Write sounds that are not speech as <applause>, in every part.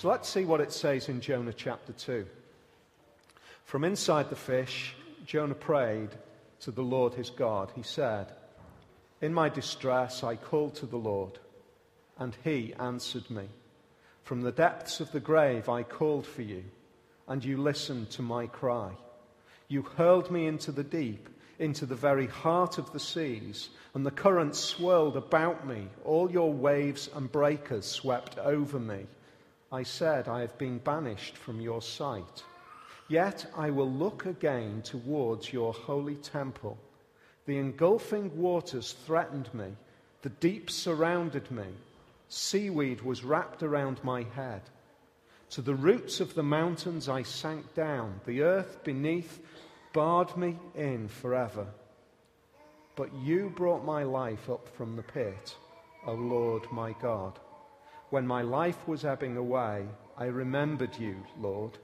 So let's see what it says in Jonah chapter 2. From inside the fish, Jonah prayed to the Lord his God. He said, In my distress I called to the Lord, and he answered me. From the depths of the grave I called for you, and you listened to my cry. You hurled me into the deep, into the very heart of the seas, and the currents swirled about me. All your waves and breakers swept over me. I said, I have been banished from your sight. Yet I will look again towards your holy temple. The engulfing waters threatened me, the deep surrounded me. Seaweed was wrapped around my head. To the roots of the mountains I sank down. The earth beneath barred me in forever. But you brought my life up from the pit, O Lord my God. When my life was ebbing away, I remembered you, Lord,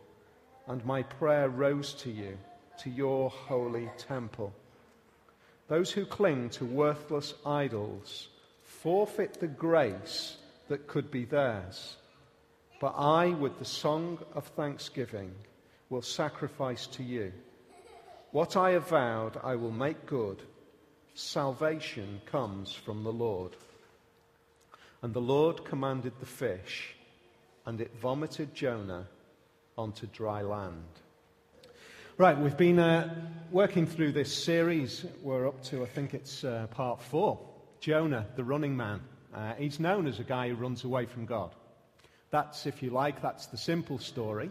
and my prayer rose to you, to your holy temple. Those who cling to worthless idols forfeit the grace that could be theirs. But I, with the song of thanksgiving, will sacrifice to you. What I have vowed, I will make good. Salvation comes from the Lord. And the Lord commanded the fish, and it vomited Jonah onto dry land. Right, we've been uh, working through this series. We're up to, I think it's uh, part four. Jonah, the running man. Uh, he's known as a guy who runs away from God. That's, if you like, that's the simple story.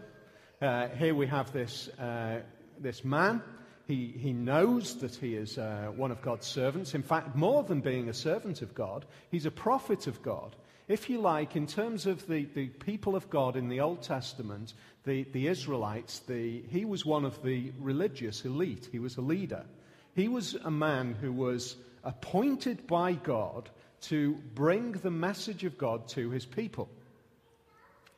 Uh, here we have this, uh, this man. He, he knows that he is uh, one of God's servants. In fact, more than being a servant of God, he's a prophet of God. If you like, in terms of the, the people of God in the Old Testament, the, the Israelites, the, he was one of the religious elite. He was a leader. He was a man who was appointed by God to bring the message of God to his people.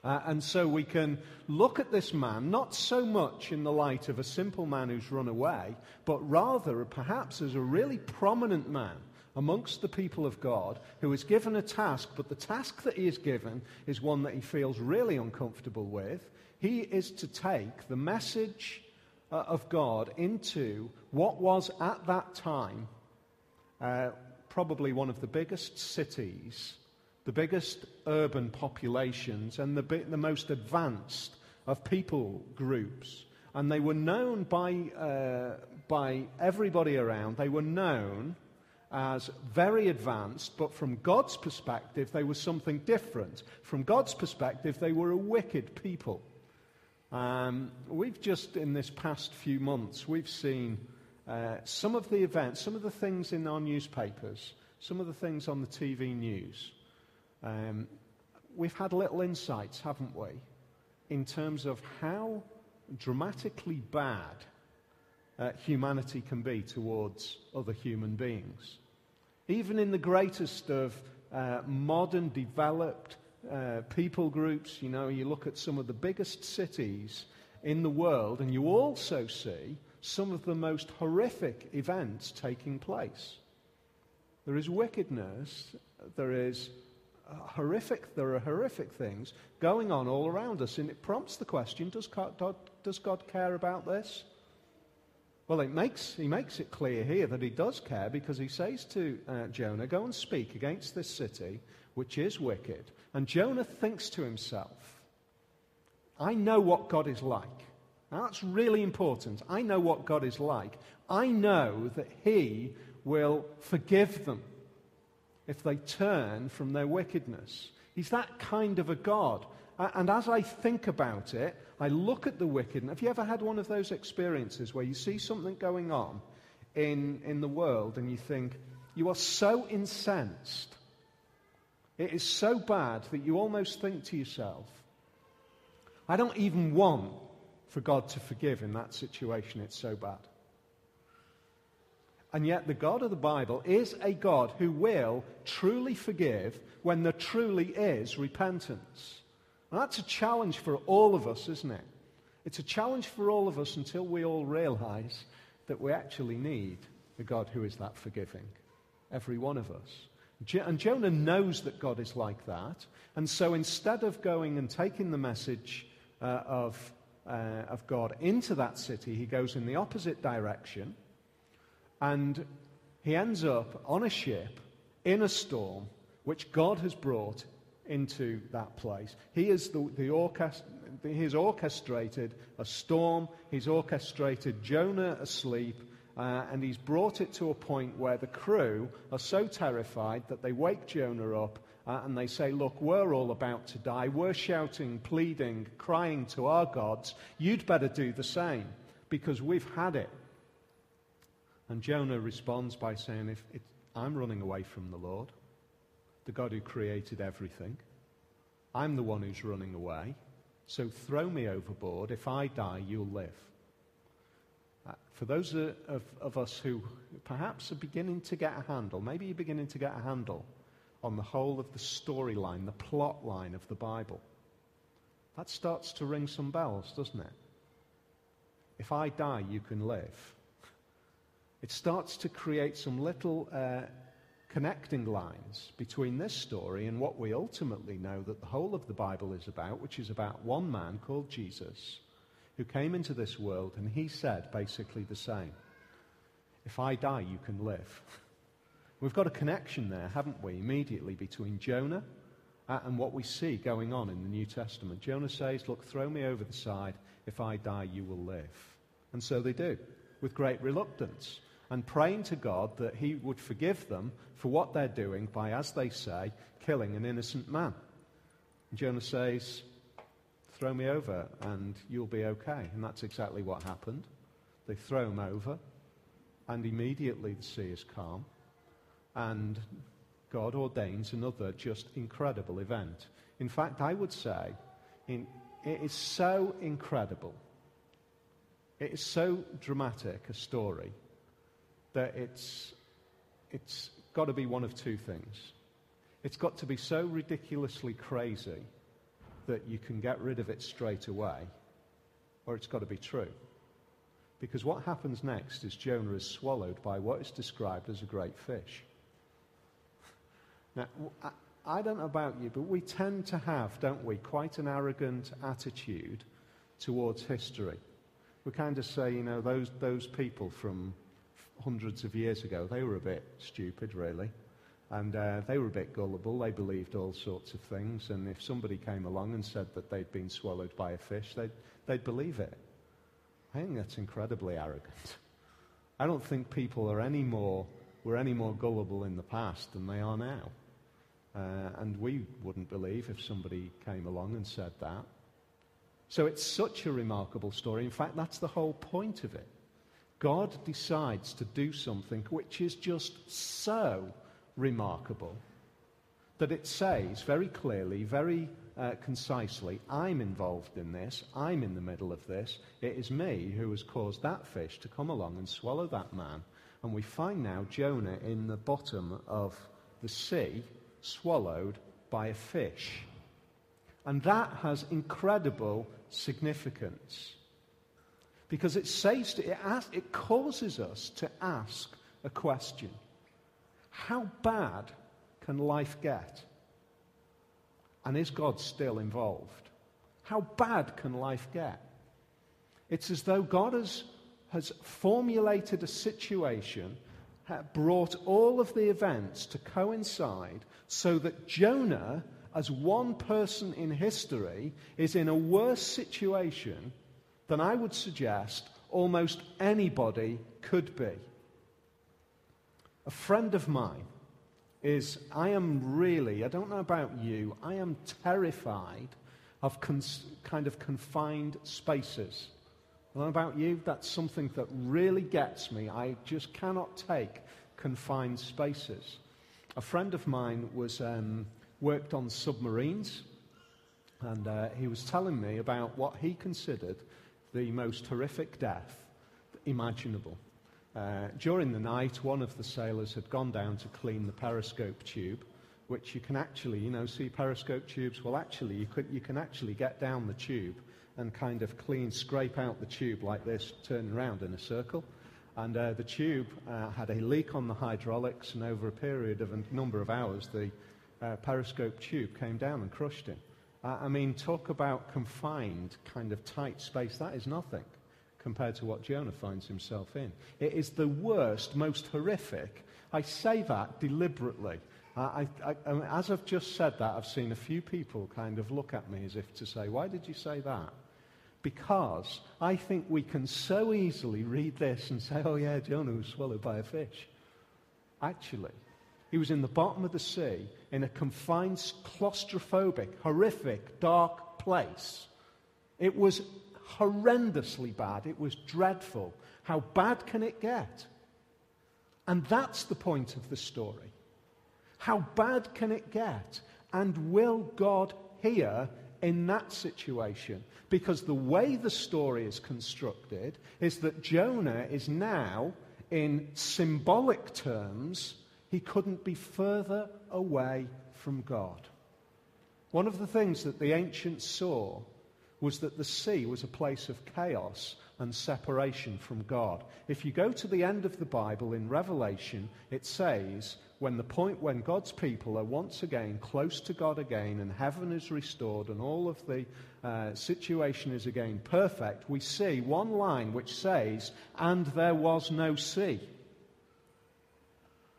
Uh, and so we can look at this man not so much in the light of a simple man who's run away, but rather perhaps as a really prominent man amongst the people of God who is given a task, but the task that he is given is one that he feels really uncomfortable with. He is to take the message uh, of God into what was at that time uh, probably one of the biggest cities, the biggest urban populations, and the, the most advanced of people groups. And they were known by, uh, by everybody around. They were known as very advanced, but from God's perspective, they were something different. From God's perspective, they were a wicked people. Um, we've just, in this past few months, we've seen uh, some of the events, some of the things in our newspapers, some of the things on the TV news. Um, we've had little insights, haven't we, in terms of how dramatically bad uh, humanity can be towards other human beings. Even in the greatest of uh, modern, developed uh, people groups, you know, you look at some of the biggest cities in the world, and you also see some of the most horrific events taking place. There is wickedness, there is horrific, there are horrific things going on all around us, and it prompts the question does God, does God care about this? Well, it makes, he makes it clear here that he does care because he says to uh, Jonah, Go and speak against this city, which is wicked. And Jonah thinks to himself, I know what God is like. Now, that's really important. I know what God is like. I know that he will forgive them if they turn from their wickedness. He's that kind of a God. And as I think about it, I look at the wicked. Have you ever had one of those experiences where you see something going on in, in the world and you think, you are so incensed? It is so bad that you almost think to yourself, I don't even want for God to forgive in that situation. It's so bad. And yet, the God of the Bible is a God who will truly forgive when there truly is repentance. And that's a challenge for all of us, isn't it? It's a challenge for all of us until we all realize that we actually need a God who is that forgiving. Every one of us. And Jonah knows that God is like that. And so instead of going and taking the message uh, of, uh, of God into that city, he goes in the opposite direction and he ends up on a ship in a storm which God has brought into that place. He is the, the orchest- he has orchestrated a storm, he's orchestrated Jonah asleep, uh, and he's brought it to a point where the crew are so terrified that they wake Jonah up uh, and they say, Look, we're all about to die. We're shouting, pleading, crying to our gods. You'd better do the same because we've had it. And Jonah responds by saying, if I'm running away from the Lord, the God who created everything. I'm the one who's running away. So throw me overboard. If I die, you'll live. Uh, for those of, of, of us who perhaps are beginning to get a handle, maybe you're beginning to get a handle on the whole of the storyline, the plot line of the Bible, that starts to ring some bells, doesn't it? If I die, you can live. It starts to create some little uh, connecting lines between this story and what we ultimately know that the whole of the Bible is about, which is about one man called Jesus who came into this world and he said basically the same If I die, you can live. <laughs> We've got a connection there, haven't we, immediately between Jonah and what we see going on in the New Testament. Jonah says, Look, throw me over the side. If I die, you will live. And so they do, with great reluctance and praying to God that He would forgive them for what they're doing by, as they say, killing an innocent man. And Jonah says, Throw me over and you'll be okay. And that's exactly what happened. They throw him over, and immediately the sea is calm. And God ordains another just incredible event. In fact, I would say in, it is so incredible, it is so dramatic a story that it's, it's got to be one of two things. It's got to be so ridiculously crazy that you can get rid of it straight away, or it's got to be true. Because what happens next is Jonah is swallowed by what is described as a great fish. Now, I don't know about you, but we tend to have, don't we, quite an arrogant attitude towards history. We kind of say, you know, those, those people from hundreds of years ago, they were a bit stupid, really. And uh, they were a bit gullible. They believed all sorts of things. And if somebody came along and said that they'd been swallowed by a fish, they'd, they'd believe it. I think that's incredibly arrogant. I don't think people are any more, were any more gullible in the past than they are now. Uh, and we wouldn't believe if somebody came along and said that. So it's such a remarkable story. In fact, that's the whole point of it. God decides to do something which is just so remarkable that it says very clearly, very uh, concisely, I'm involved in this, I'm in the middle of this, it is me who has caused that fish to come along and swallow that man. And we find now Jonah in the bottom of the sea, swallowed by a fish. And that has incredible significance. Because it says, to, it, it causes us to ask a question. How bad can life get? And is God still involved? How bad can life get? It's as though God has, has formulated a situation, brought all of the events to coincide so that Jonah, as one person in history, is in a worse situation than I would suggest almost anybody could be. A friend of mine is, I am really, I don't know about you, I am terrified of cons- kind of confined spaces. I don't know about you, that's something that really gets me. I just cannot take confined spaces. A friend of mine was um, worked on submarines, and uh, he was telling me about what he considered the most horrific death imaginable. Uh, during the night, one of the sailors had gone down to clean the periscope tube, which you can actually, you know, see periscope tubes. Well, actually, you, could, you can actually get down the tube and kind of clean, scrape out the tube like this, turn around in a circle. And uh, the tube uh, had a leak on the hydraulics, and over a period of a number of hours, the, uh, periscope tube came down and crushed him. Uh, I mean, talk about confined, kind of tight space. That is nothing compared to what Jonah finds himself in. It is the worst, most horrific. I say that deliberately. I, I, I, as I've just said that, I've seen a few people kind of look at me as if to say, Why did you say that? Because I think we can so easily read this and say, Oh, yeah, Jonah was swallowed by a fish. Actually, he was in the bottom of the sea in a confined, claustrophobic, horrific, dark place. It was horrendously bad. It was dreadful. How bad can it get? And that's the point of the story. How bad can it get? And will God hear in that situation? Because the way the story is constructed is that Jonah is now, in symbolic terms, he couldn't be further away from God. One of the things that the ancients saw was that the sea was a place of chaos and separation from God. If you go to the end of the Bible in Revelation, it says, when the point when God's people are once again close to God again and heaven is restored and all of the uh, situation is again perfect, we see one line which says, and there was no sea.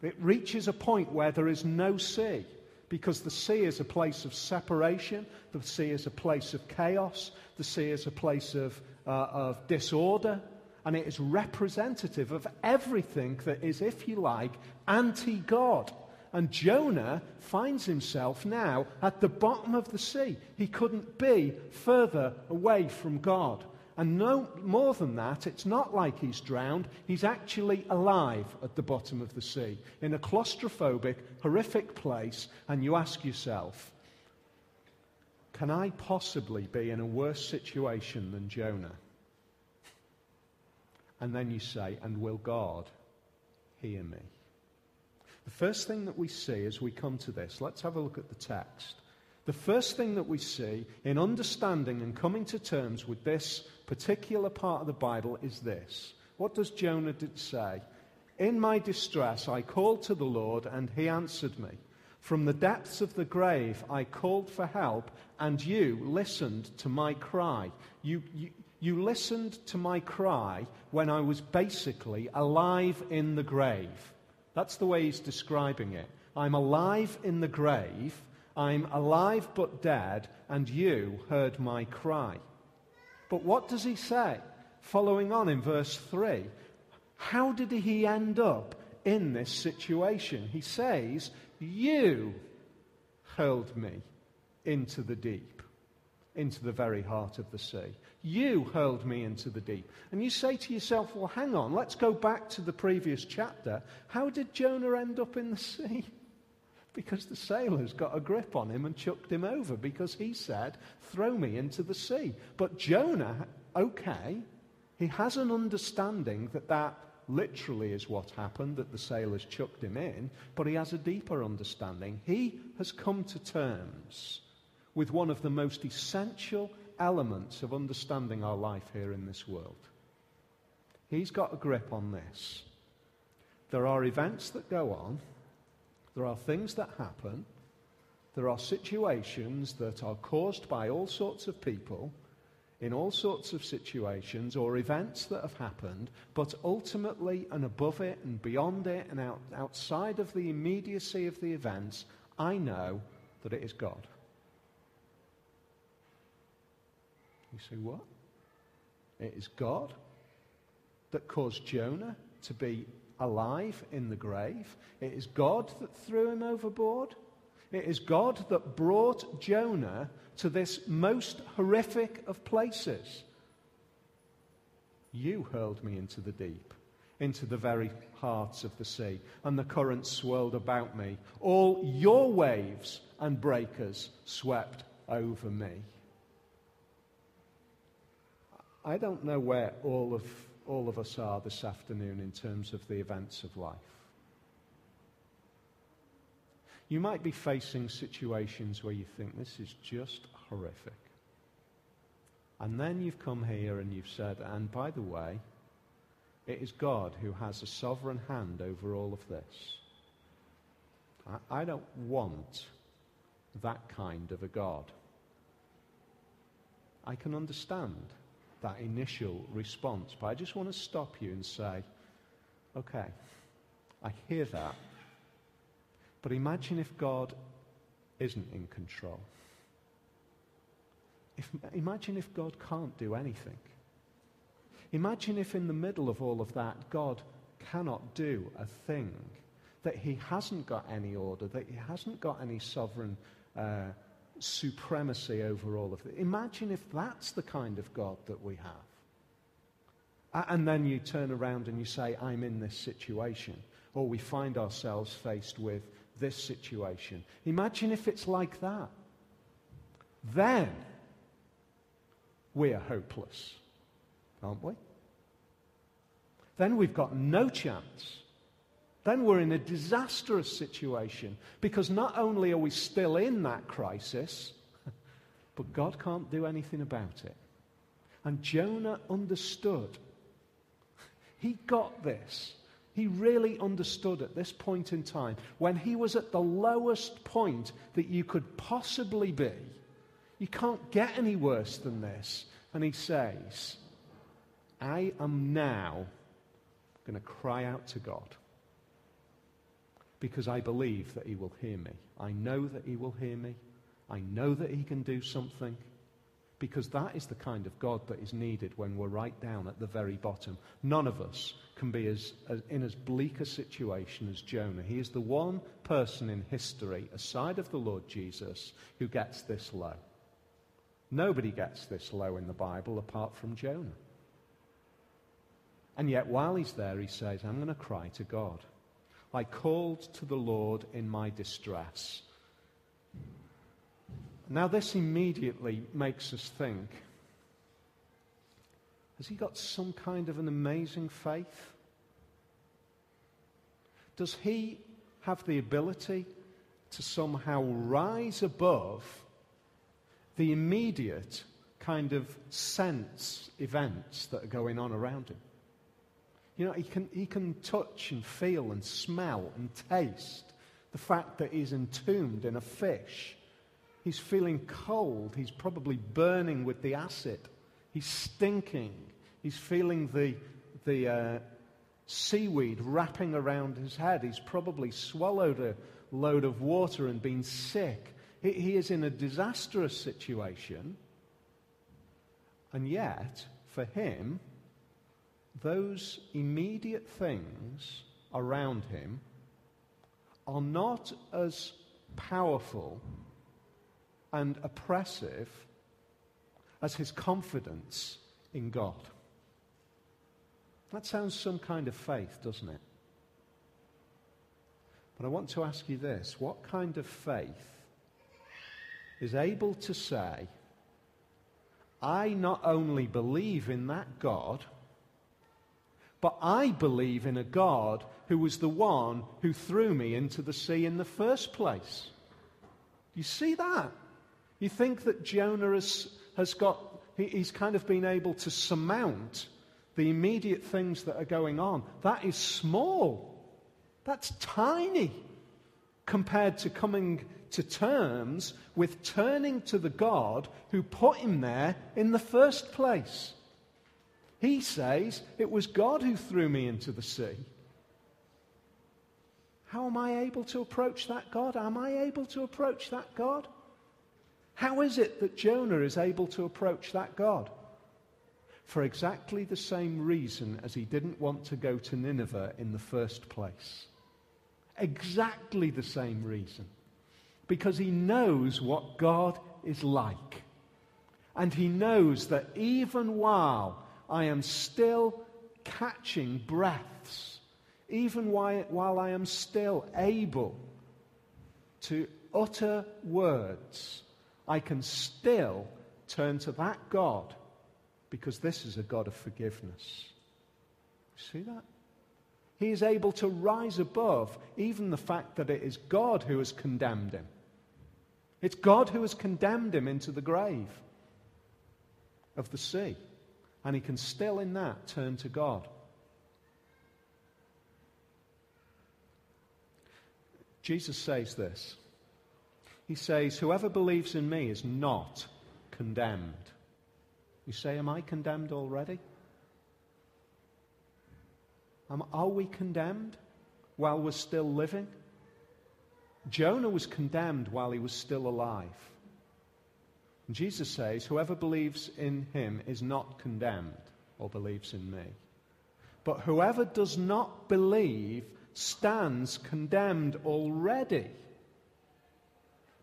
It reaches a point where there is no sea because the sea is a place of separation, the sea is a place of chaos, the sea is a place of, uh, of disorder, and it is representative of everything that is, if you like, anti God. And Jonah finds himself now at the bottom of the sea. He couldn't be further away from God. And no more than that, it's not like he's drowned. He's actually alive at the bottom of the sea in a claustrophobic, horrific place. And you ask yourself, can I possibly be in a worse situation than Jonah? And then you say, and will God hear me? The first thing that we see as we come to this, let's have a look at the text. The first thing that we see in understanding and coming to terms with this particular part of the Bible is this. What does Jonah say? In my distress, I called to the Lord, and he answered me. From the depths of the grave, I called for help, and you listened to my cry. You, you, you listened to my cry when I was basically alive in the grave. That's the way he's describing it. I'm alive in the grave, I'm alive but dead, and you heard my cry. But what does he say? Following on in verse 3, how did he end up in this situation? He says, You hurled me into the deep, into the very heart of the sea. You hurled me into the deep. And you say to yourself, Well, hang on, let's go back to the previous chapter. How did Jonah end up in the <laughs> sea? Because the sailors got a grip on him and chucked him over because he said, Throw me into the sea. But Jonah, okay, he has an understanding that that literally is what happened, that the sailors chucked him in, but he has a deeper understanding. He has come to terms with one of the most essential elements of understanding our life here in this world. He's got a grip on this. There are events that go on there are things that happen. There are situations that are caused by all sorts of people in all sorts of situations or events that have happened, but ultimately and above it and beyond it and out, outside of the immediacy of the events, I know that it is God. You say, what? It is God that caused Jonah to be alive in the grave. It is God that threw him overboard. It is God that brought Jonah to this most horrific of places. You hurled me into the deep, into the very hearts of the sea, and the currents swirled about me. All your waves and breakers swept over me. I don't know where all of all of us are this afternoon in terms of the events of life. You might be facing situations where you think this is just horrific. And then you've come here and you've said, and by the way, it is God who has a sovereign hand over all of this. I, I don't want that kind of a God. I can understand that initial response, but I just want to stop you and say, okay, I hear that, but imagine if God isn't in control. If, imagine if God can't do anything. Imagine if, in the middle of all of that, God cannot do a thing, that He hasn't got any order, that He hasn't got any sovereign uh, supremacy over all of it. Imagine if that's the kind of God that we have. And then you turn around and you say, I'm in this situation. Or we find ourselves faced with this situation. Imagine if it's like that. Then we're hopeless, aren't we? Then we've got no chance. Then we're in a disastrous situation because not only are we still in that crisis, <laughs> but God can't do anything about it. And Jonah understood. He got this. He really understood at this point in time, when he was at the lowest point that you could possibly be. You can't get any worse than this. And he says, I am now going to cry out to God because I believe that he will hear me. I know that he will hear me. I know that he can do something because that is the kind of God that is needed when we're right down at the very bottom. None of us can be as, as, in as bleak a situation as Jonah. He is the one person in history, aside of the Lord Jesus, who gets this low. Nobody gets this low in the Bible apart from Jonah. And yet, while he's there, he says, I'm going to cry to God. I called to the Lord in my distress. Now, this immediately makes us think has he got some kind of an amazing faith? Does he have the ability to somehow rise above the immediate kind of sense events that are going on around him? You know, he can, he can touch and feel and smell and taste the fact that he's entombed in a fish. He's feeling cold. He's probably burning with the acid. He's stinking. He's feeling the, the uh, seaweed wrapping around his head. He's probably swallowed a load of water and been sick. He, he is in a disastrous situation. And yet, for him, those immediate things around him are not as powerful and oppressive as his confidence in God. That sounds some kind of faith, doesn't it? But I want to ask you this what kind of faith is able to say, I not only believe in that God, but I believe in a God who was the one who threw me into the sea in the first place. You see that? You think that Jonah has, has got, he, he's kind of been able to surmount the immediate things that are going on. That is small. That's tiny compared to coming to terms with turning to the God who put him there in the first place. He says, It was God who threw me into the sea. How am I able to approach that God? Am I able to approach that God? How is it that Jonah is able to approach that God? For exactly the same reason as he didn't want to go to Nineveh in the first place. Exactly the same reason. Because he knows what God is like. And he knows that even while I am still catching breaths, even while I am still able to utter words. I can still turn to that God because this is a God of forgiveness. See that? He is able to rise above even the fact that it is God who has condemned him. It's God who has condemned him into the grave of the sea. And he can still, in that, turn to God. Jesus says this. he says, Whoever believes in me is not condemned. You say, Am I condemned already? Am, are we condemned while we're still living? Jonah was condemned while he was still alive. Jesus says, Whoever believes in him is not condemned or believes in me. But whoever does not believe stands condemned already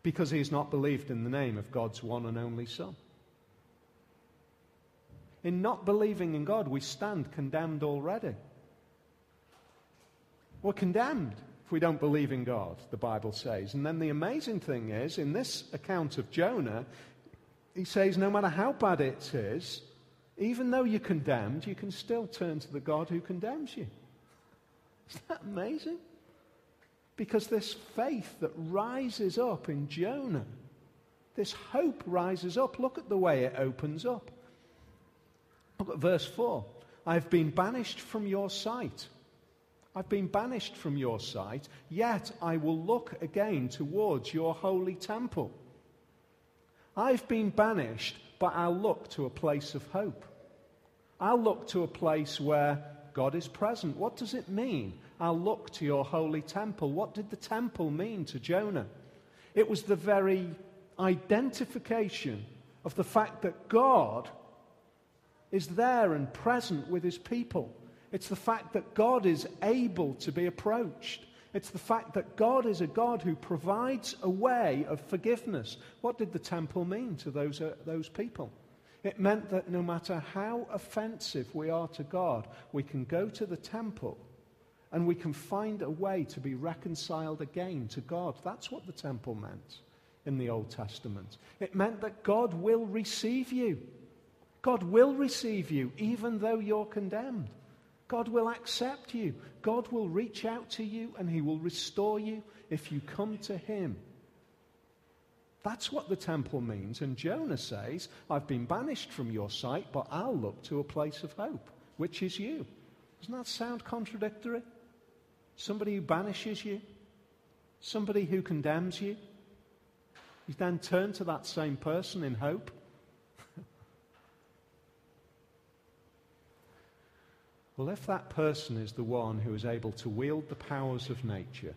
because he has not believed in the name of God's one and only Son. In not believing in God, we stand condemned already. We're condemned if we don't believe in God, the Bible says. And then the amazing thing is, in this account of Jonah, he says no matter how bad it is, even though you're condemned, you can still turn to the God who condemns you. Isn't that amazing? Because this faith that rises up in Jonah, this hope rises up. Look at the way it opens up. Look at verse 4. I've been banished from your sight. I've been banished from your sight, yet I will look again towards your holy temple. I've been banished, but I'll look to a place of hope. I'll look to a place where God is present. What does it mean? I'll look to your holy temple. What did the temple mean to Jonah? It was the very identification of the fact that God is there and present with his people. It's the fact that God is able to be approached. It's the fact that God is a God who provides a way of forgiveness. What did the temple mean to those, uh, those people? It meant that no matter how offensive we are to God, we can go to the temple and we can find a way to be reconciled again to God. That's what the temple meant in the Old Testament. It meant that God will receive you. God will receive you even though you're condemned. God will accept you. God will reach out to you and he will restore you if you come to him. That's what the temple means. And Jonah says, I've been banished from your sight, but I'll look to a place of hope, which is you. Doesn't that sound contradictory? Somebody who banishes you, somebody who condemns you. You then turn to that same person in hope. Well, if that person is the one who is able to wield the powers of nature,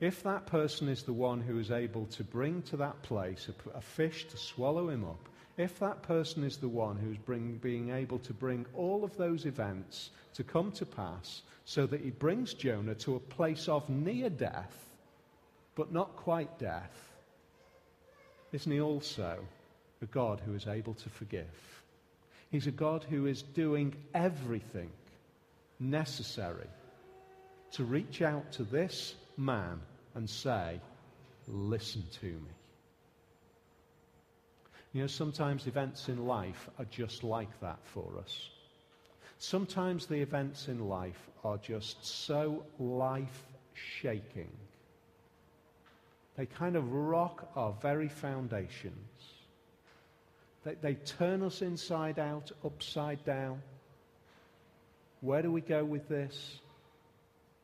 if that person is the one who is able to bring to that place a, a fish to swallow him up, if that person is the one who's bring, being able to bring all of those events to come to pass so that he brings Jonah to a place of near death, but not quite death, isn't he also a God who is able to forgive? He's a God who is doing everything necessary to reach out to this man and say, Listen to me. You know, sometimes events in life are just like that for us. Sometimes the events in life are just so life shaking. They kind of rock our very foundations. They, they turn us inside out, upside down. Where do we go with this?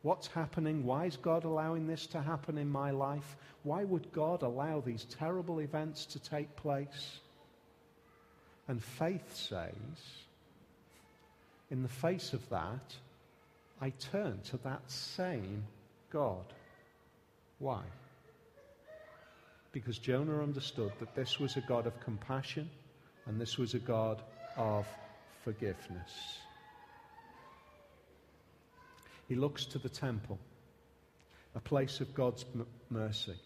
What's happening? Why is God allowing this to happen in my life? Why would God allow these terrible events to take place? And faith says, in the face of that, I turn to that same God. Why? Because Jonah understood that this was a God of compassion and this was a God of forgiveness. He looks to the temple, a place of God's m- mercy,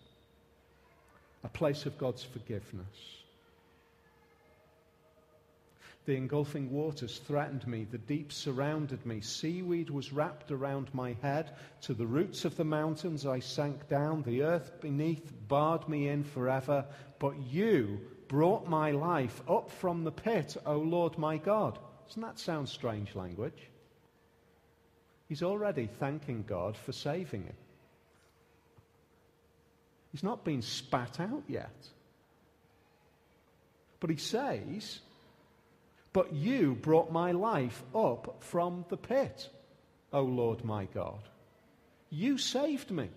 a place of God's forgiveness. The engulfing waters threatened me. The deep surrounded me. Seaweed was wrapped around my head. To the roots of the mountains I sank down. The earth beneath barred me in forever. But you brought my life up from the pit, O Lord my God. Doesn't that sound strange language? He's already thanking God for saving him. He's not been spat out yet. But he says, But you brought my life up from the pit, O Lord my God. You saved me.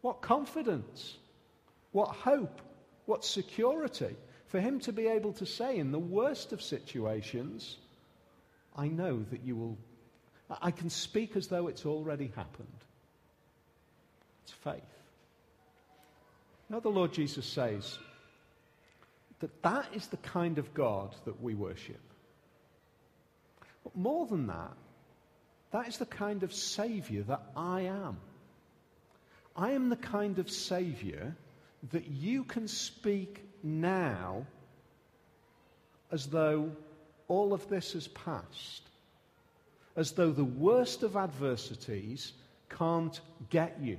What confidence. What hope, what security for him to be able to say, in the worst of situations, I know that you will. I can speak as though it's already happened. It's faith. Now, the Lord Jesus says that that is the kind of God that we worship. But more than that, that is the kind of Savior that I am. I am the kind of Savior that you can speak now as though all of this has passed, as though the worst of adversities can't get you,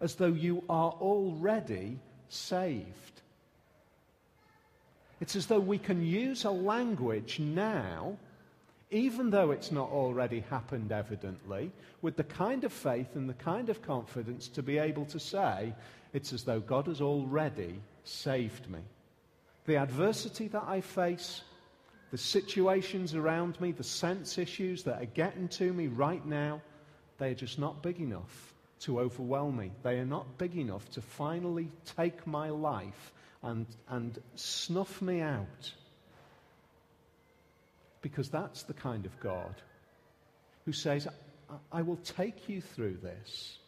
as though you are already saved. It's as though we can use a language now, even though it's not already happened evidently, with the kind of faith and the kind of confidence to be able to say, it's as though God has already saved me. The adversity that I face, the situations around me, the sense issues that are getting to me right now, they are just not big enough to overwhelm me. They are not big enough to finally take my life and, and snuff me out. Because that's the kind of God who says, I will take you through this,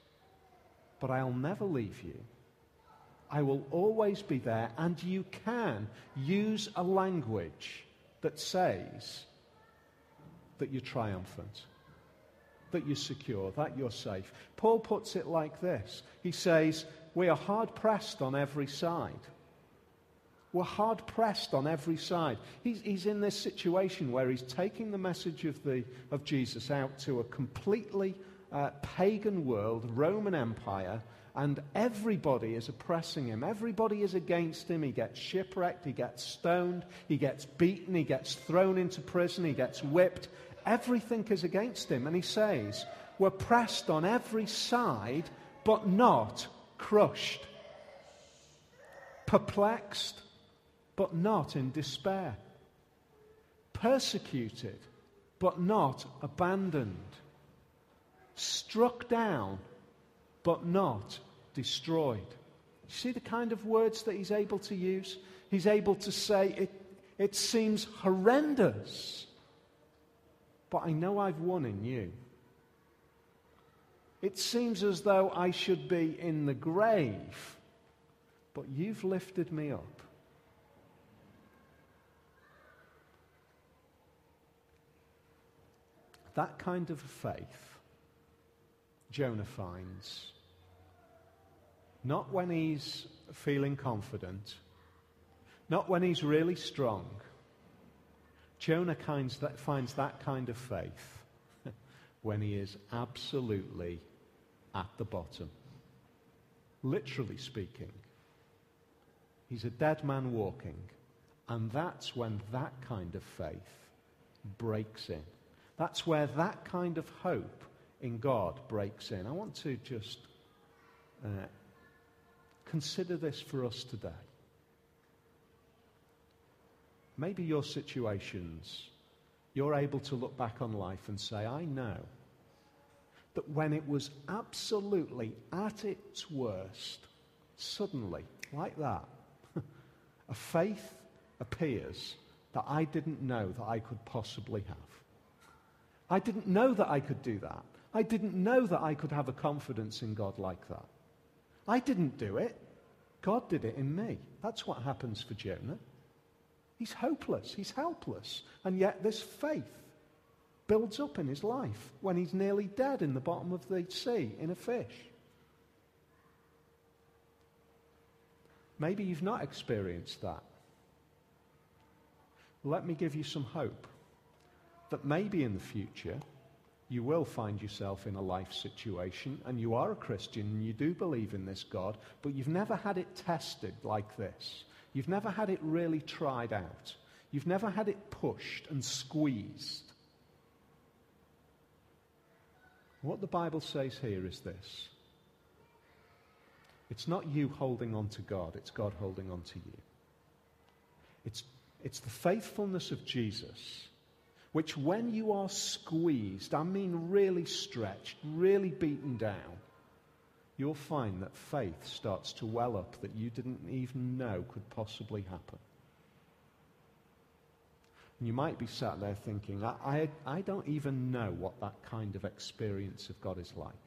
but I'll never leave you. I will always be there, and you can use a language that says that you're triumphant, that you're secure, that you're safe. Paul puts it like this He says, We are hard pressed on every side. We're hard pressed on every side. He's, he's in this situation where he's taking the message of, the, of Jesus out to a completely uh, pagan world, Roman Empire, and everybody is oppressing him. Everybody is against him. He gets shipwrecked, he gets stoned, he gets beaten, he gets thrown into prison, he gets whipped. Everything is against him. And he says, We're pressed on every side, but not crushed. Perplexed, but not in despair. Persecuted, but not abandoned. Struck down, but not destroyed. You see the kind of words that he's able to use? He's able to say, it, it seems horrendous, but I know I've won in you. It seems as though I should be in the grave, but you've lifted me up. That kind of faith Jonah finds not when he's feeling confident, not when he's really strong. Jonah finds that, kind of faith <laughs> when he is absolutely at the bottom. Literally speaking, he's a dead man walking. And that's when that kind of faith breaks in. That's where that kind of hope in God breaks in. I want to just uh, Consider this for us today. Maybe your situations, you're able to look back on life and say, I know that when it was absolutely at its worst, suddenly, like that, <laughs> a faith appears that I didn't know that I could possibly have. I didn't know that I could do that. I didn't know that I could have a confidence in God like that. I didn't do it. God did it in me. That's what happens for Jonah. He's hopeless. He's helpless. And yet this faith builds up in his life when he's nearly dead in the bottom of the sea in a fish. Maybe you've not experienced that. Let me give you some hope that maybe in the future you will find yourself in a life situation and you are a Christian and you do believe in this God, but you've never had it tested like this. You've never had it really tried out. You've never had it pushed and squeezed. What the Bible says here is this it's not you holding on to God, it's God holding on to you. It's, it's the faithfulness of Jesus which when you are squeezed, I mean really stretched, really beaten down, you'll find that faith starts to well up that you didn't even know could possibly happen. And you might be sat there thinking, I, I, I don't even know what that kind of experience of God is like.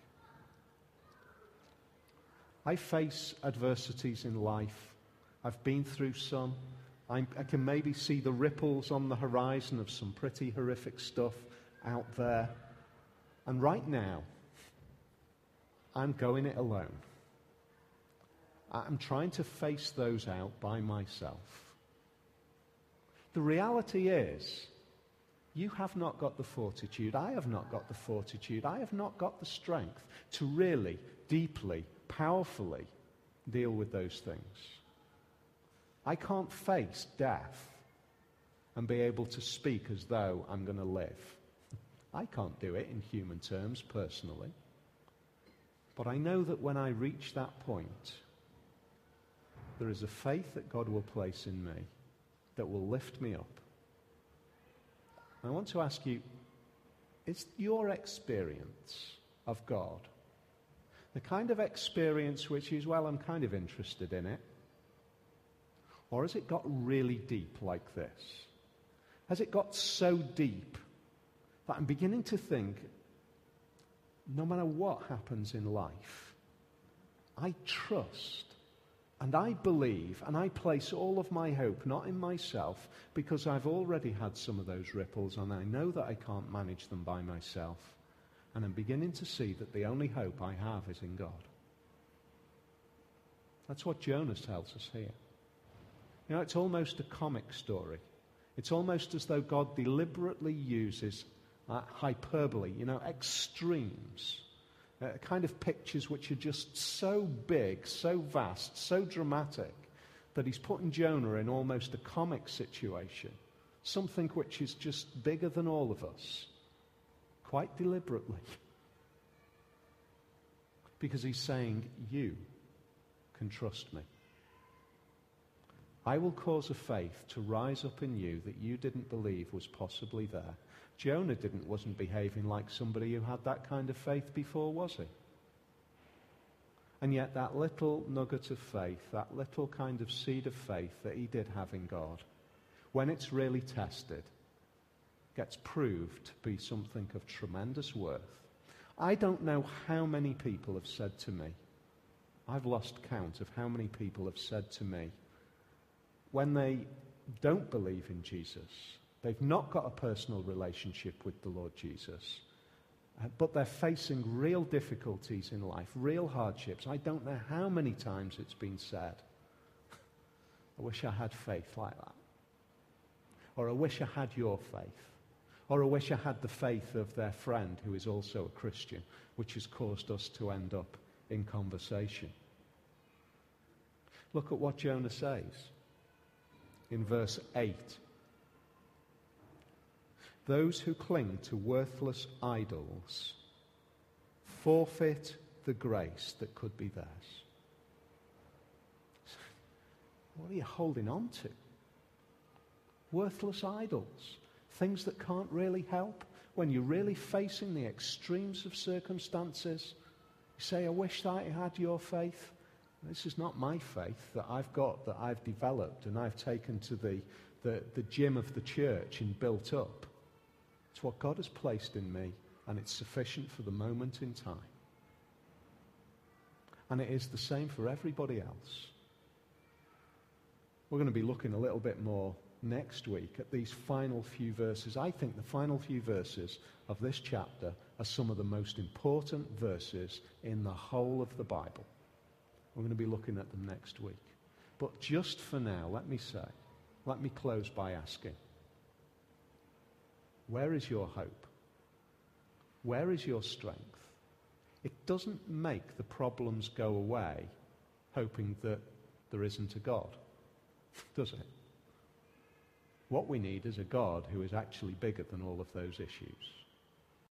I face adversities in life. I've been through some. I'm, i can maybe see the ripples on the horizon of some pretty horrific stuff out there. And right now, I'm going it alone. I'm trying to face those out by myself. The reality is, you have not got the fortitude. I have not got the fortitude. I have not got the strength to really, deeply, powerfully deal with those things. I can't face death and be able to speak as though I'm going to live. I can't do it in human terms personally. But I know that when I reach that point, there is a faith that God will place in me that will lift me up. I want to ask you is your experience of God the kind of experience which is, well, I'm kind of interested in it? Or has it got really deep like this? Has it got so deep that I'm beginning to think no matter what happens in life, I trust and I believe and I place all of my hope not in myself because I've already had some of those ripples and I know that I can't manage them by myself. And I'm beginning to see that the only hope I have is in God. That's what Jonah tells us here. You know, it's almost a comic story. It's almost as though God deliberately uses uh, hyperbole, you know, extremes, uh, kind of pictures which are just so big, so vast, so dramatic, that he's putting Jonah in almost a comic situation, something which is just bigger than all of us, quite deliberately. <laughs> Because he's saying, You can trust me. I will cause a faith to rise up in you that you didn't believe was possibly there. Jonah didn't, wasn't behaving like somebody who had that kind of faith before, was he? And yet, that little nugget of faith, that little kind of seed of faith that he did have in God, when it's really tested, gets proved to be something of tremendous worth. I don't know how many people have said to me, I've lost count of how many people have said to me, when they don't believe in Jesus, They've not got a personal relationship with the Lord Jesus. Uh, but they're facing real difficulties in life, real hardships. I don't know how many times it's been said, I wish I had faith like that. Or I wish I had your faith. Or I wish I had the faith of their friend who is also a Christian, which has caused us to end up in conversation. Look at what Jonah says in verse 8. Those who cling to worthless idols forfeit the grace that could be theirs. What are you holding on to? Worthless idols, things that can't really help. When you're really facing the extremes of circumstances, you say, I wish I had your faith. This is not my faith that I've got, that I've developed, and I've taken to the, the, the gym of the church and built up. It's what God has placed in me, and it's sufficient for the moment in time. And it is the same for everybody else. We're going to be looking a little bit more next week at these final few verses. I think the final few verses of this chapter are some of the most important verses in the whole of the Bible. We're going to be looking at them next week. But just for now, let me say, let me close by asking where is your hope? Where is your strength? It doesn't make the problems go away hoping that there isn't a God, <laughs> does it? What we need is a God who is actually bigger than all of those issues.